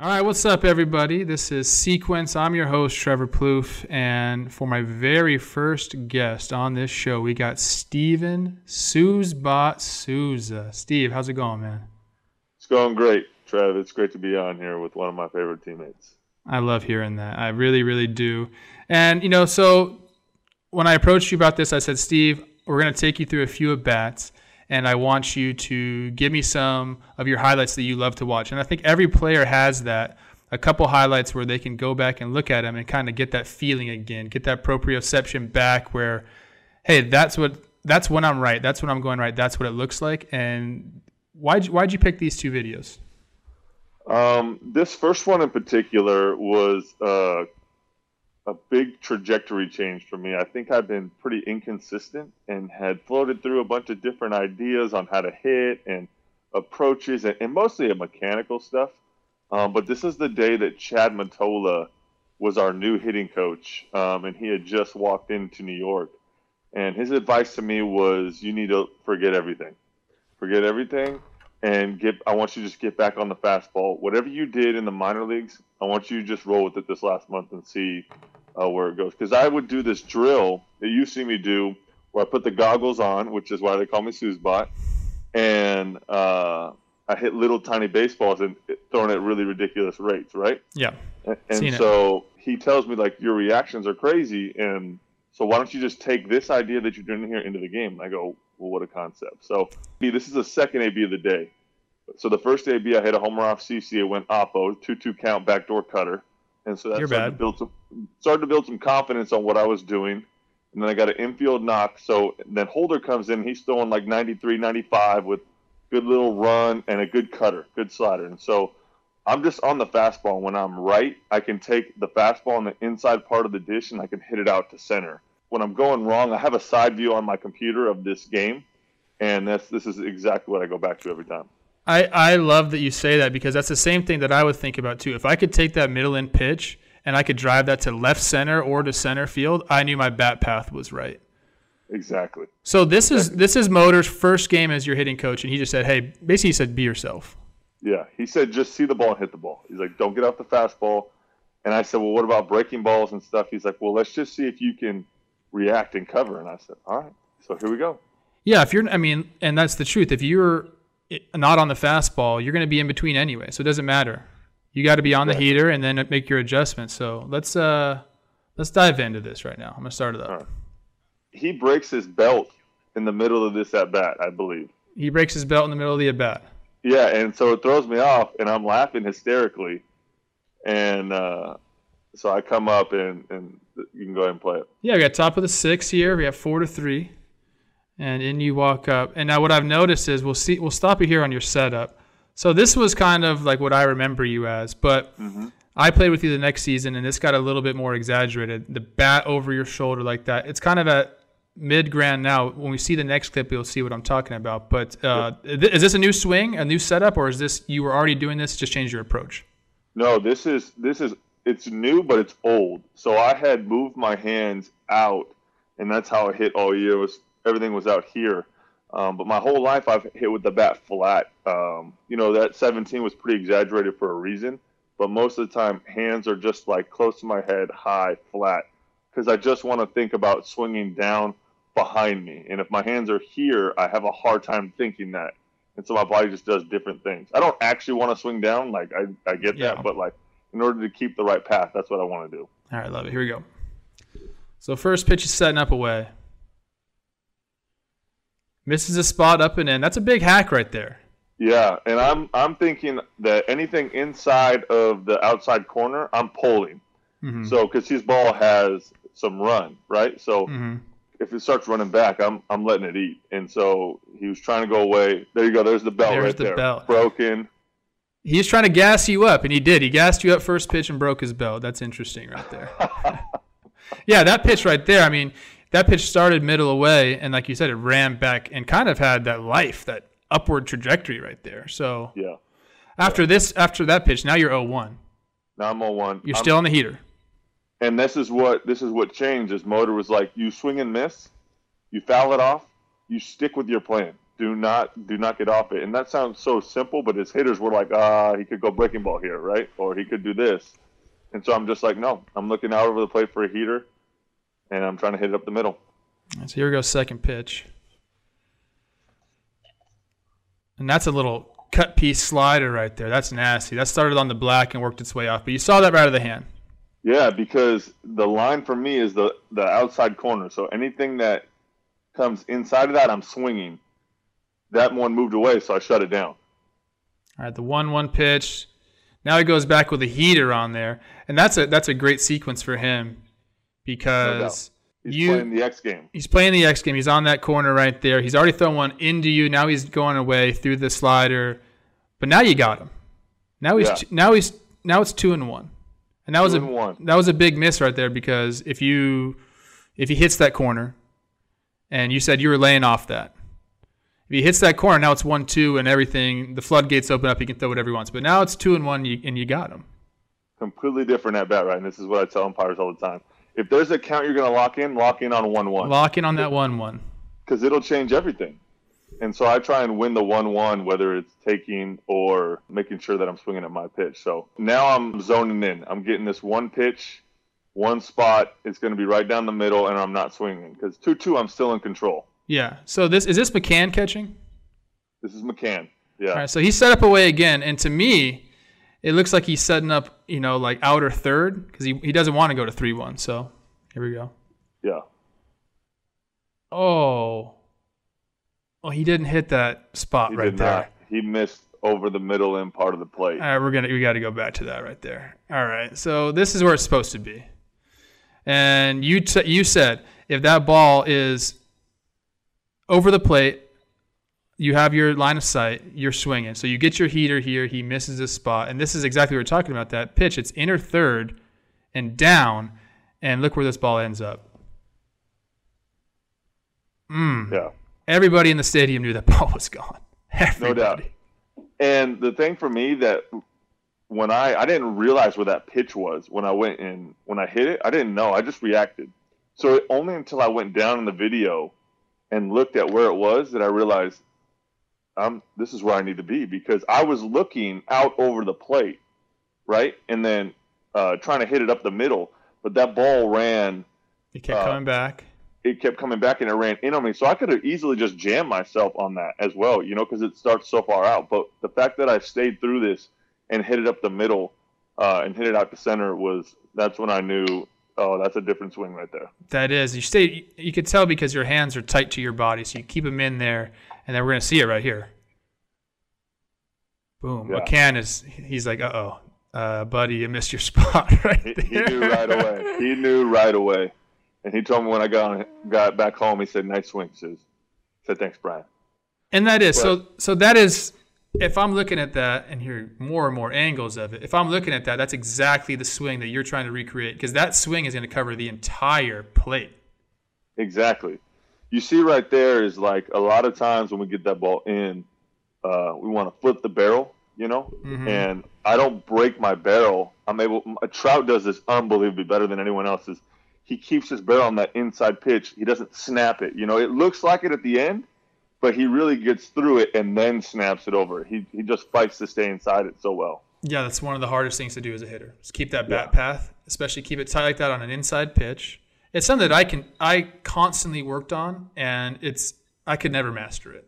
All right, what's up, everybody? This is Sequence. I'm your host, Trevor Plouffe, and for my very first guest on this show, we got Steven Sousbot Souza. Steve, how's it going, man? It's going great, Trev. It's great to be on here with one of my favorite teammates. I love hearing that. I really, really do. And, you know, so when I approached you about this, I said, Steve, we're going to take you through a few at bats and I want you to give me some of your highlights that you love to watch. And I think every player has that a couple highlights where they can go back and look at them and kind of get that feeling again, get that proprioception back where, hey, that's what that's when I'm right. That's when I'm going right. That's what it looks like. And why'd you, why'd you pick these two videos? Um, this first one in particular was uh, a big trajectory change for me. I think I've been pretty inconsistent and had floated through a bunch of different ideas on how to hit and approaches and, and mostly a mechanical stuff. Um, but this is the day that Chad Mottola was our new hitting coach, um, and he had just walked into New York. And his advice to me was, "You need to forget everything, forget everything, and get. I want you to just get back on the fastball. Whatever you did in the minor leagues, I want you to just roll with it this last month and see uh, where it goes. Because I would do this drill that you see me do, where I put the goggles on, which is why they call me Sousbot, and uh, I hit little tiny baseballs and throwing at really ridiculous rates, right? Yeah. And, and so it. he tells me like your reactions are crazy, and so why don't you just take this idea that you're doing here into the game? And I go, well, what a concept. So this is the second AB of the day. So the first AB, I hit a homer off CC. It went oppo, two-two count, backdoor cutter and so that You're started bad. to build some started to build some confidence on what I was doing. And then I got an infield knock. So then Holder comes in. He's throwing like 93, 95 with good little run and a good cutter, good slider. And so I'm just on the fastball. When I'm right, I can take the fastball on the inside part of the dish and I can hit it out to center. When I'm going wrong, I have a side view on my computer of this game, and that's this is exactly what I go back to every time. I, I love that you say that because that's the same thing that I would think about too. If I could take that middle end pitch and I could drive that to left center or to center field, I knew my bat path was right. Exactly. So this is this is Motor's first game as your hitting coach, and he just said, "Hey, basically, he said, be yourself." Yeah, he said just see the ball and hit the ball. He's like, don't get off the fastball. And I said, well, what about breaking balls and stuff? He's like, well, let's just see if you can react and cover. And I said, all right. So here we go. Yeah, if you're, I mean, and that's the truth. If you're not on the fastball, you're going to be in between anyway, so it doesn't matter. You got to be on the heater and then make your adjustments. So let's uh let's dive into this right now. I'm gonna start it up. Right. He breaks his belt in the middle of this at bat, I believe. He breaks his belt in the middle of the at bat. Yeah, and so it throws me off, and I'm laughing hysterically, and uh, so I come up and and you can go ahead and play it. Yeah, we got top of the six here. We have four to three, and in you walk up. And now what I've noticed is we'll see. We'll stop you here on your setup. So this was kind of like what I remember you as, but mm-hmm. I played with you the next season, and this got a little bit more exaggerated. The bat over your shoulder like that. It's kind of at mid grand now. When we see the next clip, you'll see what I'm talking about. But uh, yep. is this a new swing, a new setup, or is this you were already doing this? Just change your approach. No, this is this is it's new, but it's old. So I had moved my hands out, and that's how I hit all year. Was everything was out here. Um, but my whole life I've hit with the bat flat. Um, you know that 17 was pretty exaggerated for a reason, but most of the time hands are just like close to my head, high, flat, because I just want to think about swinging down behind me. And if my hands are here, I have a hard time thinking that, and so my body just does different things. I don't actually want to swing down, like I, I get Yeah. that, but like in order to keep the right path, that's what I want to do. All right, love it. Here we go. So first pitch is setting up away. Misses a spot up and in. That's a big hack right there. Yeah, and I'm I'm thinking that anything inside of the outside corner, I'm pulling. Mhm. So because his ball has some run, right? So Mhm. if it starts running back, I'm I'm letting it eat. And so he was trying to go away. There you go. There's the belt There's right the there. belt. Broken. He was trying to gas you up, and he did. He gassed you up first pitch and broke his belt. That's interesting right there. yeah, that pitch right there. I mean, that pitch started middle away, and like you said, it ran back and kind of had that life, that upward trajectory right there. So Yeah. after this, after that pitch, now you're 0-1. Now I'm on one. You're I'm- still on the heater. and this is what this is what changed. Is motor was like you swing and miss, you foul it off, you stick with your plan. do not do not get off it. And that sounds so simple, but his hitters were like, ah, he could go breaking ball here, right? Or he could do this. And so I'm just like, no, I'm looking out over the plate for a heater, and I'm trying to hit it up the middle. So here we go, second pitch. And that's a little cut piece slider right there. That's nasty. That started on the black and worked its way off. But you saw that right out of the hand. Yeah, because the line for me is the the outside corner. So anything that comes inside of that, I'm swinging. That one moved away, so I shut it down. All right, the one-one pitch. Now he goes back with a heater on there, and that's a that's a great sequence for him because He's you playing the X game. he's playing the X game. He's on that corner right there. He's already thrown one into you. Now he's going away through the slider, but now you got him. Now he's Yeah. now he's now it's two and one, and that was a one. that was a big miss right there because if you if he hits that corner, and you said you were laying off that. If he hits that corner, now it's one two and everything. The floodgates open up. He can throw whatever he wants. But now it's two and one, you, and you got him. Completely different at bat, right? And this is what I tell umpires all the time. If there's a count you're going to lock in, lock in on one one Lock in on that one one. because it'll change everything. And so I try and win the one one, whether it's taking or making sure that I'm swinging at my pitch. So now I'm zoning in. I'm getting this one pitch, one spot. It's going to be right down the middle, and I'm not swinging because two two. I'm still in control. Yeah. So this is this McCann catching? This is McCann. Yeah. All right, so he set up away again, and to me, it looks like he's setting up, you know, like outer third because he, he doesn't want to go to three one. So here we go. Yeah. Oh, oh, he didn't hit that spot He right there. not. He missed over the middle end part of the plate. All right, we're gonna we got to go back to that right there. All right, so this is where it's supposed to be, and you t- you said if that ball is over the plate, you have your line of sight, you're swinging. So you get your heater here. He misses this spot, and this is exactly what we're talking about. That pitch, it's inner third and down, and look where this ball ends up. Mm. Yeah. Everybody in the stadium knew that ball was gone. Everybody. doubt. And the thing for me that when I I didn't realize where that pitch was when I went in when I hit it, I didn't know. I just reacted. So it, only until I went down in the video and looked at where it was that I realized um this is where I need to be because I was looking out over the plate, right? And then uh, trying to hit it up the middle, but that ball ran It kept Uh, coming back. it kept coming back and it ran in on me. So I could have easily just jammed myself on that as well, you know, because it starts so far out. But the fact that I stayed through this and hit it up the middle uh, and hit it out the center was that's when I knew, oh, that's a different swing right there. That is, you stay. You could tell because your hands are tight to your body, so you keep them in there, and then we're gonna see it right here. Boom. Yeah. McCann is. He's like, uh oh, uh, buddy, you missed your spot right He, there. he knew right away. He knew right away. And he told me when I got got back home, he said, "Nice swing, Sis." I said, "Thanks, Brian." And that is so. So that is. If I'm looking at that and hear more and more angles of it, if I'm looking at that, that's exactly the swing that you're trying to recreate because that swing is going to cover the entire plate. Exactly. You see right there is like a lot of times when we get that ball in, uh, we want to flip the barrel, you know, Mhm. and I don't break my barrel. I'm able. A Trout does this unbelievably better than anyone else's. He keeps his barrel on that inside pitch. He doesn't snap it. You know, it looks like it at the end, but he really gets through it and then snaps it over. He he just fights to stay inside it so well. Yeah, that's one of the hardest things to do as a hitter. Just keep that bat Yeah. path, especially keep it tight like that on an inside pitch. It's something that I can I constantly worked on, and it's I could never master it.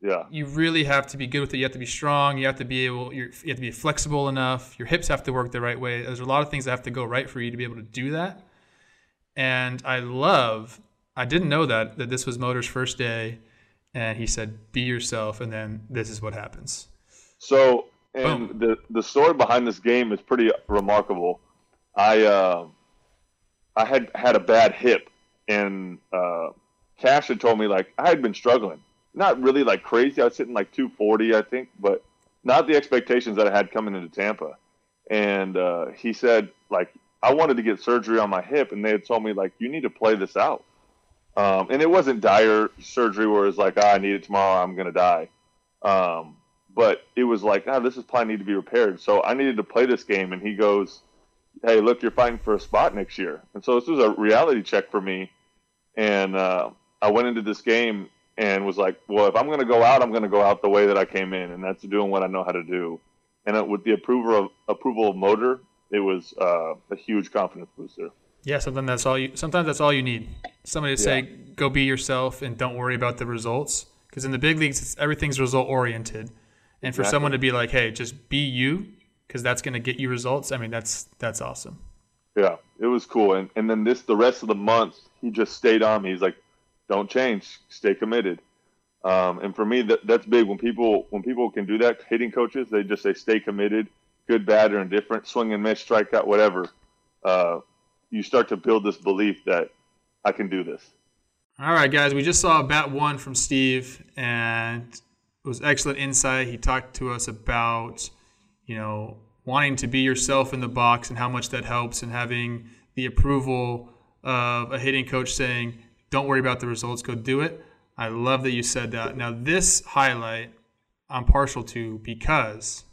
Yeah. You really have to be good with it. You have to be strong. You have to be able. You're, you have to be flexible enough. Your hips have to work the right way. There's a lot of things that have to go right for you to be able to do that. And I love. I didn't know that that this was Motor's first day, and he said, "Be yourself," and then this is what happens. So, and the the story behind this game is pretty remarkable. I uh, I had had a bad hip, and uh, Cash had told me like I had been struggling, not really like crazy. I was hitting like 240, I think, but not the expectations that I had coming into Tampa. And uh, he said like I wanted to get surgery on my hip, and they had told me like you need to play this out. Um, and it wasn't dire surgery where it's like, ah, I need it tomorrow, I'm gonna die. Um, but it was like, ah, this is probably need to be repaired. So I needed to play this game, and he goes, hey, look, you're fighting for a spot next year. And so this was a reality check for me. And uh, I went into this game, and was like, well, if I'm going to go out, I'm going to go out the way that I came in, and that's doing what I know how to do. And it, with the approval of approval of motor, it was uh, a huge confidence booster. Yeah, sometimes that's all you. Sometimes that's all you need. Somebody to say, "Go be yourself and don't worry about the results." Because in the big leagues, it's, everything's result oriented, and for Exactly. someone to be like, "Hey, just be you," because that's going to get you results. I mean, that's that's awesome. Yeah, it was cool. And and then this the rest of the month, he just stayed on me. He's like, "Don't change, stay committed." Um, and for me, that that's big. When people when people can do that, hitting coaches, they just say, "Stay committed." Good, bad, or indifferent, swing and miss, strikeout, whatever. Uh, you start to build this belief that I can do this. All right, guys, we just saw bat one from Steve, and it was excellent insight. He talked to us about, you know, wanting to be yourself in the box and how much that helps, and having the approval of a hitting coach saying, "Don't worry about the results, go do it." I love that you said that. Now, this highlight I'm partial to because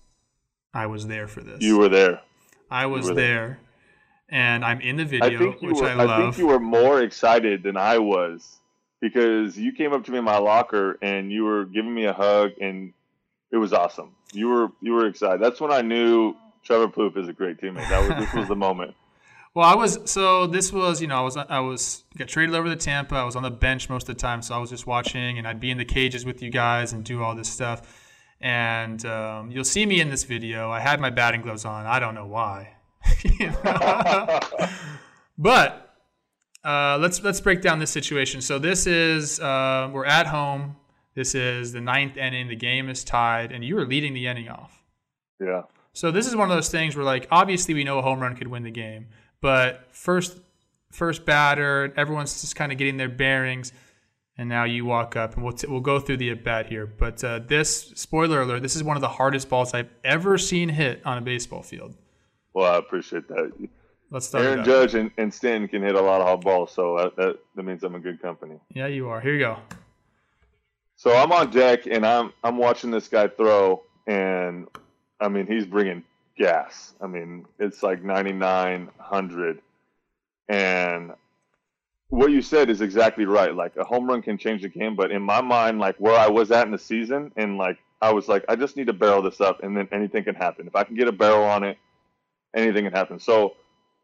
I was there for this. You were there. I was were there, and I'm in the video, think you which were. I love. I, think you were more excited than I was because you came up to me in my locker and you were giving me a hug, and it was awesome. You were you were excited. That's when I knew Trevor Plouffe is a great teammate. That was this was the moment. Well, I was so this was you know I was I was got traded over to Tampa. I was on the bench most of the time, so I was just watching, and I'd be in the cages with you guys and do all this stuff. And um, you'll see me in this video. I had my batting gloves on. I don't know why, You know? but uh, let's let's break down this situation. So this is uh, we're at home. This is the ninth inning. The game is tied, and you are leading the inning off. Yeah, So this is one of those things where, like, obviously we know a home run could win the game, but first, first batter, everyone's just kind of getting their bearings, and now you walk up, and we'll t- we'll go through the at bat here. But uh, this spoiler alert: this is one of the hardest balls I've ever seen hit on a baseball field. Well, I appreciate that. Let's start. Aaron. Judge and, and Stanton can hit a lot of hot balls, so that, that that means I'm in good company. Yeah, you are. Here you go. So I'm on deck and I'm I'm watching this guy throw, and I mean he's bringing gas. I mean it's like 9900, and what you said is exactly right. Like a home run can change the game, but in my mind, like where I was at in the season, and like I was like I just need to barrel this up, and then anything can happen. If I can get a barrel on it, anything can happen. So.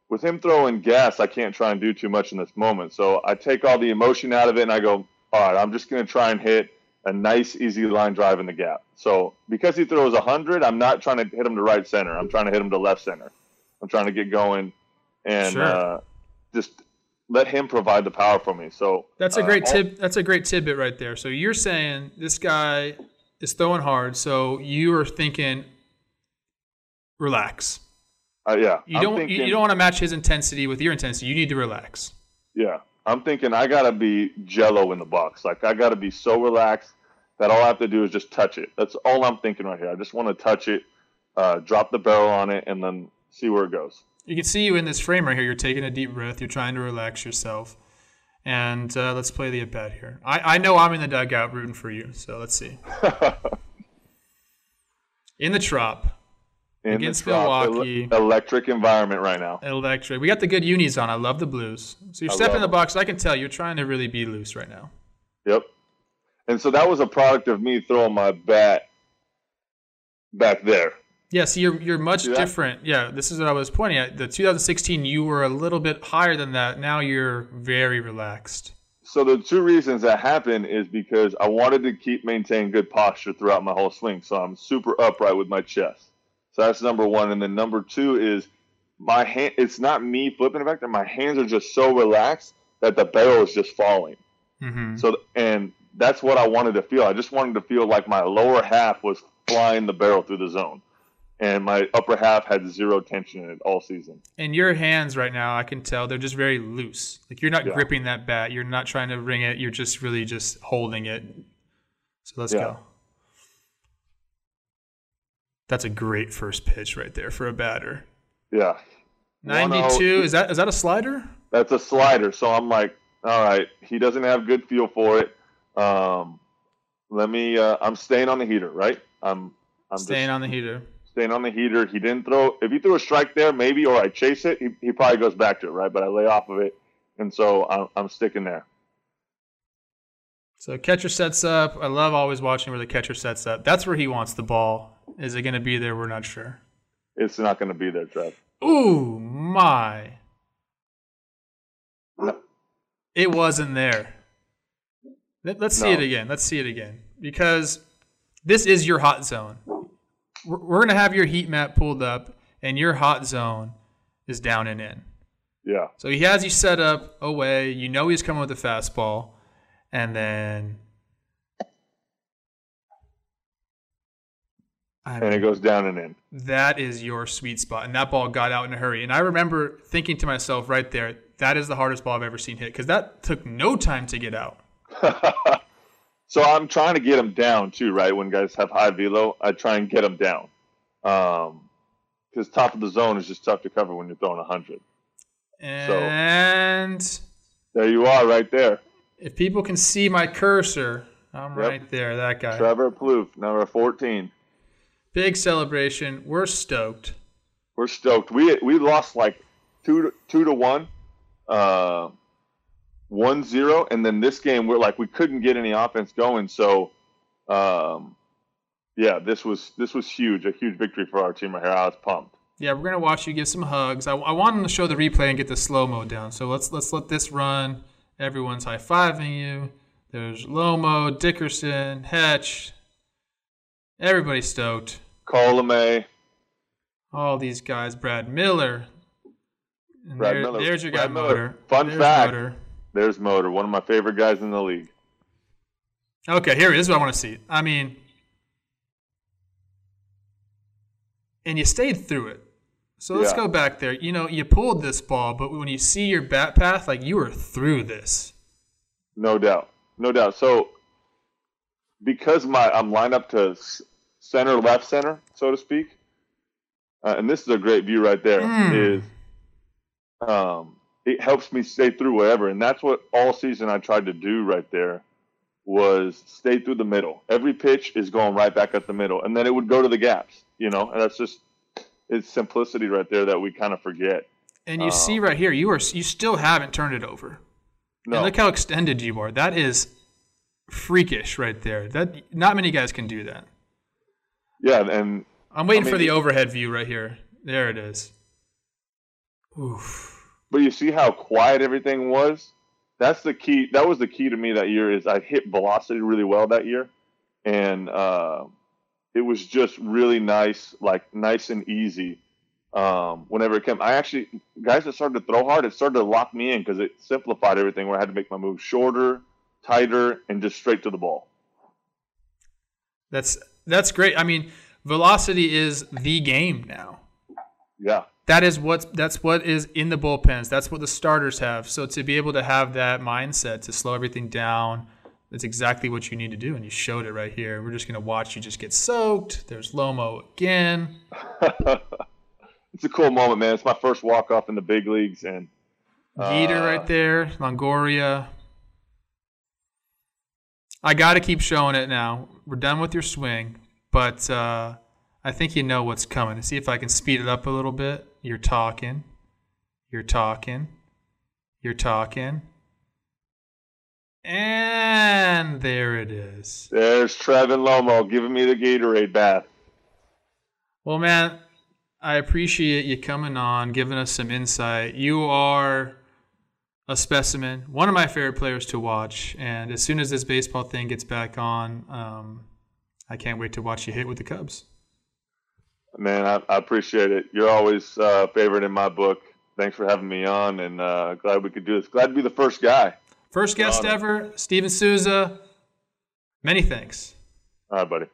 With him throwing gas, I can't try and do too much in this moment. So I take all the emotion out of it and I go, all right, I'm just going to try and hit a nice, easy line drive in the gap. So because he throws 100, I'm not trying to hit him to right center. I'm trying to hit him to left center. I'm trying to get going and Sure. uh, just let him provide the power for me. So That's a uh, great all- tip. That's a great tidbit right there. So you're saying this guy is throwing hard, so you are thinking, relax. Uh, yeah, You don't thinking, you, don't want to match his intensity with your intensity. You need to relax. Yeah, I'm thinking I gotta be Jello in the box. Like I gotta be so relaxed that all I have to do is just touch it. That's all I'm thinking right here. I just want to touch it, uh, drop the barrel on it, and then see where it goes. You can see you in this frame right here. You're taking a deep breath. You're trying to relax yourself. And uh, let's play the at bat here. I, I know I'm in the dugout rooting for you. So let's see. In the trop, In Against the Milwaukee. ele- electric environment right now. electric. We got the good unis on. I love the blues. So you're I stepping in the box. I can tell you're trying to really be loose right now. Yep. And so that was a product of me throwing my bat back there. Yeah, so you're you're much See different. Yeah, this is what I was pointing at. The 2016, you were a little bit higher than that. Now you're very relaxed. So the two reasons that happened is because I wanted to keep maintain good posture throughout my whole swing. So I'm super upright with my chest. So that's number one. And then number two is my hand. It's not me flipping it back there. My hands are just so relaxed that the barrel is just falling. hmm So and that's what I wanted to feel. I just wanted to feel like my lower half was flying the barrel through the zone, and my upper half had zero tension in it all season. And your hands right now, I can tell they're just very loose. Like you're not Yeah. gripping that bat. You're not trying to ring it. You're just really just holding it. So let's Yeah. go. That's a great first pitch right there for a batter. Yeah, 92. Is that is that a slider? that's a slider. So I'm like, all right, he doesn't have good feel for it. Um, let me. Uh, I'm staying on the heater, right? I'm. I'm Staying on the heater. staying on the heater. He didn't throw. If he threw a strike there, maybe, or I chase it, he, he probably goes back to it, right? But I lay off of it, and so I'm, I'm sticking there. So catcher sets up. I love always watching where the catcher sets up. That's where he wants the ball. Is it going to be there? We're not sure. It's not going to be there, Trev. Ooh, my. It wasn't there. Let- Let's see No. it again. Let's see it again. Because this is your hot zone. We're, we're going to have your heat map pulled up, and your hot zone is down and in. Yeah. So he has you set up away. You know he's coming with a fastball. And then. I And it goes down and in. that is your sweet spot. And that ball got out in a hurry. And I remember thinking to myself right there, that is the hardest ball I've ever seen hit because that took no time to get out. so I'm trying to get them down too, right? When guys have high velo, I try and get them down. Um, because top of the zone is just tough to cover when you're throwing 100. And There you are, right there. If people can see my cursor, I'm Yep. right there, that guy. Trevor Plouffe, number 14. Big celebration. We're stoked. We're stoked. We we lost like two to, two to one, uh, one zero, and then this game we're like we couldn't get any offense going. So, um, yeah, this was this was huge, a huge victory for our team right here. I was pumped. Yeah, we're gonna watch you give some hugs. I, I want them to show the replay and get the slow mo down. So let's let's let this run. Everyone's high fiving you. There's Lomo, Dickerson, Hetch. Everybody's stoked. Colomé, All these guys. Brad Miller. And Brad there- Miller. There's your guy Brad Miller. Motor. Fun There's fact. Motor. there's Motor, one of my favorite guys in the league. Okay, here is. What I want to see. I mean, and you stayed through it. So let's Yeah. go back there. You know, you pulled this ball, but when you see your bat path, like you were through this. No doubt, no doubt. So, because my I'm lined up to center, left center, so to speak, uh, and this is a great view right there. Is Mm. um, it helps me stay through whatever, and that's what all season I tried to do right there was stay through the middle. Every pitch is going right back at the middle, and then it would go to the gaps. You know, and that's just it's simplicity right there that we kind of forget. And you see right here, you are you still haven't turned it over. No, And look how extended you are. That is freakish right there. That not many guys can do that. yeah, and I'm waiting I mean, for the overhead view right here. There it is. Oof. But you see how quiet everything was. That's the key. That was the key to me that year. Is I hit velocity really well that year, and uh, it was just really nice, like nice and easy. Um, whenever it came, I actually guys that started to throw hard, it started to lock me in because it simplified everything. Where I had to make my move shorter, tighter, and just straight to the ball. That's that's great. I mean, velocity is the game now. Yeah, That is what that's what is in the bullpens. That's what the starters have. So to be able to have that mindset to slow everything down, that's exactly what you need to do. And you showed it right here. We're just gonna watch you just get soaked. There's Lomo again. it's a cool moment, man. It's my first walk off in the big leagues, and Geeter Uh, right there, Longoria. I got to keep showing it now. We're done with your swing, but uh, I think you know what's coming. See if I can speed it up a little bit. You're talking. You're talking. You're talking. And there it is. there's Trevin Lomo giving me the Gatorade bath. Well, man, I appreciate you coming on, giving us some insight. You are a specimen, one of my favorite players to watch. And as soon as this baseball thing gets back on, um, I can't wait to watch you hit with the Cubs. Man, I, I appreciate it. You're always uh, favorite in my book. Thanks for having me on, and uh, glad we could do this. Glad to be the first guy. First guest ever, Steven Souza. Many thanks. All right, buddy.